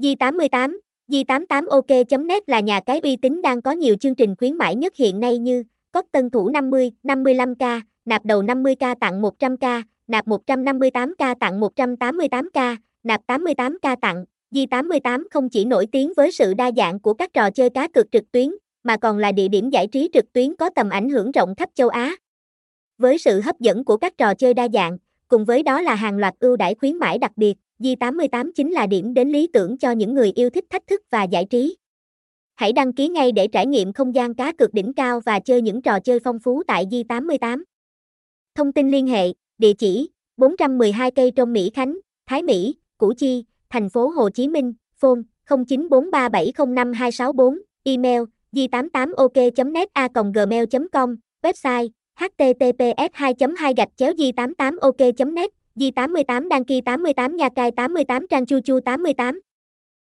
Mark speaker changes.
Speaker 1: Di88, Di88ok.net là nhà cái uy tín đang có nhiều chương trình khuyến mãi nhất hiện nay như Cốt tân thủ 50, 55k, nạp đầu 50k tặng 100k, nạp 158k tặng 188k, nạp 88k tặng. Di88 không chỉ nổi tiếng với sự đa dạng của các trò chơi cá cược trực tuyến, mà còn là địa điểm giải trí trực tuyến có tầm ảnh hưởng rộng khắp châu Á. Với sự hấp dẫn của các trò chơi đa dạng, cùng với đó là hàng loạt ưu đãi khuyến mãi đặc biệt, Di88 chính là điểm đến lý tưởng cho những người yêu thích thách thức và giải trí. Hãy đăng ký ngay để trải nghiệm không gian cá cược đỉnh cao và chơi những trò chơi phong phú tại Di88. Thông tin liên hệ, địa chỉ 412 cây trong Mỹ Khánh, Thái Mỹ, Củ Chi, thành phố Hồ Chí Minh, phone 0943705264, email di88ok.net a gmail.com, website https 2 2 gạch chéo di 88 ok net di 88 đăng ký 88 nhà cai 88 trang chu chu 88